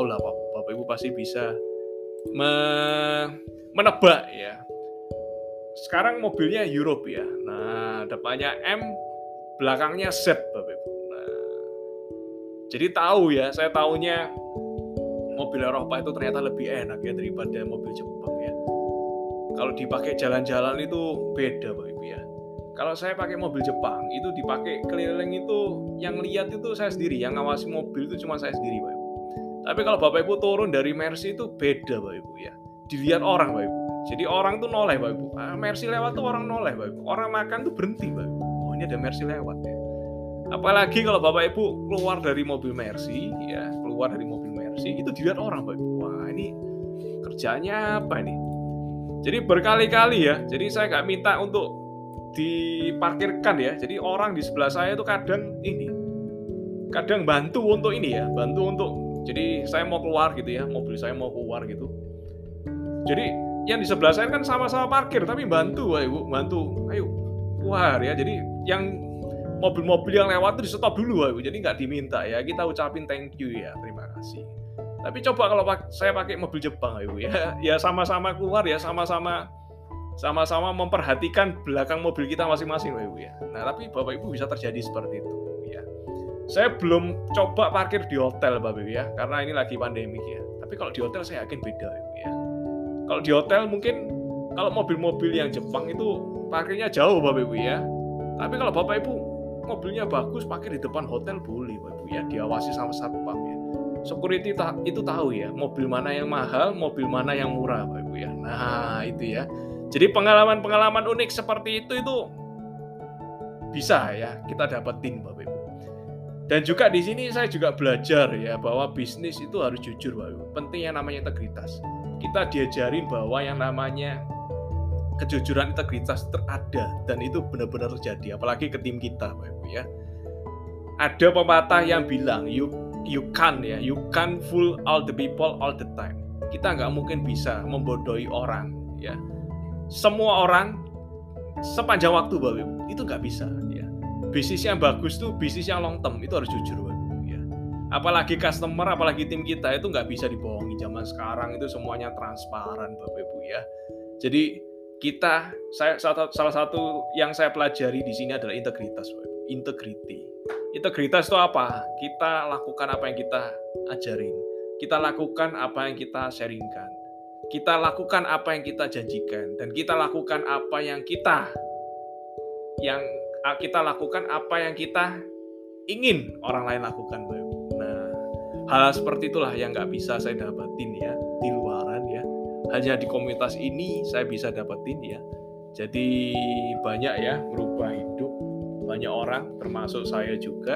tahu lah Bapak, Ibu pasti bisa me menebak ya. Sekarang mobilnya Europe ya. Nah, depannya M, belakangnya Z Bapak Ibu. Nah, jadi tahu ya, saya tahunya mobil Eropa itu ternyata lebih enak ya daripada mobil Jepang ya. Kalau dipakai jalan-jalan itu beda Bapak Ibu ya. Kalau saya pakai mobil Jepang itu dipakai keliling itu yang lihat itu saya sendiri, yang ngawasi mobil itu cuma saya sendiri Bapak Ibu. Tapi kalau Bapak Ibu turun dari Mercy itu beda Bapak Ibu ya. Dilihat orang Bapak Ibu. Jadi orang tuh noleh Bapak Ibu. Ah, Mercy lewat tuh orang noleh Bapak Ibu. Orang makan tuh berhenti Bapak Ibu. Oh ini ada Mercy lewat ya. Apalagi kalau Bapak Ibu keluar dari mobil Mercy ya, keluar dari mobil Mercy itu dilihat orang Bapak Ibu. Wah ini kerjanya apa ini? Jadi berkali-kali ya. Jadi saya nggak minta untuk diparkirkan ya. Jadi orang di sebelah saya itu kadang ini, kadang bantu untuk ini ya, bantu untuk. Jadi saya mau keluar gitu ya, mobil saya mau keluar gitu. Jadi yang di sebelah saya kan sama-sama parkir tapi bantu, Pak Ibu, bantu. Ayo keluar ya. Jadi yang mobil-mobil yang lewat itu di stop dulu, Pak Ibu. Jadi nggak diminta ya. Kita ucapin thank you ya, terima kasih. Tapi coba kalau saya pakai mobil Jepang, Ibu ya, ya sama-sama keluar ya, sama-sama sama-sama memperhatikan belakang mobil kita masing-masing, Ibu ya. Nah, tapi Bapak Ibu bisa terjadi seperti itu. Saya belum coba parkir di hotel, Bapak Ibu ya, karena ini lagi pandemi ya. Tapi kalau di hotel saya yakin beda, ya. Kalau di hotel mungkin kalau mobil-mobil yang Jepang itu parkirnya jauh, Bapak Ibu ya. Tapi kalau Bapak Ibu mobilnya bagus, parkir di depan hotel boleh, Bapak Ibu ya, diawasi sama satpam ya security ta itu tahu ya mobil mana yang mahal, mobil mana yang murah, Bapak Ibu ya. Nah, itu ya. Jadi pengalaman-pengalaman unik seperti itu itu bisa ya kita dapetin Bapak Ibu. Dan juga di sini saya juga belajar ya bahwa bisnis itu harus jujur Ibu. Penting yang namanya integritas. Kita diajarin bahwa yang namanya kejujuran integritas terada dan itu benar-benar terjadi apalagi ke tim kita Ibu ya. Ada pepatah yang bilang you you can ya, you can fool all the people all the time. Kita nggak mungkin bisa membodohi orang ya. Semua orang sepanjang waktu Ibu itu nggak bisa ya. Bisnis yang bagus tuh bisnis yang long term itu harus jujur Ibu ya. Apalagi customer, apalagi tim kita itu nggak bisa dibohongi zaman sekarang itu semuanya transparan Bapak Ibu ya. Jadi kita saya salah satu yang saya pelajari di sini adalah integritas Bapak Ibu. Integrity Integritas itu apa? Kita lakukan apa yang kita ajarin. Kita lakukan apa yang kita sharingkan. Kita lakukan apa yang kita janjikan dan kita lakukan apa yang kita yang kita lakukan apa yang kita ingin orang lain lakukan, Nah, hal seperti itulah yang nggak bisa saya dapetin ya di luaran ya. Hanya di komunitas ini saya bisa dapetin ya. Jadi banyak ya merubah hidup banyak orang termasuk saya juga